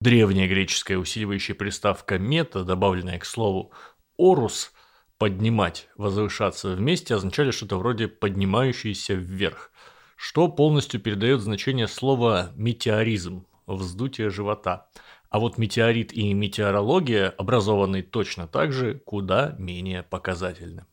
Древняя греческая усиливающая приставка «мета», добавленная к слову «орус», поднимать, возвышаться вместе означали что-то вроде поднимающийся вверх, что полностью передает значение слова метеоризм, вздутие живота. А вот метеорит и метеорология, образованные точно так же, куда менее показательны.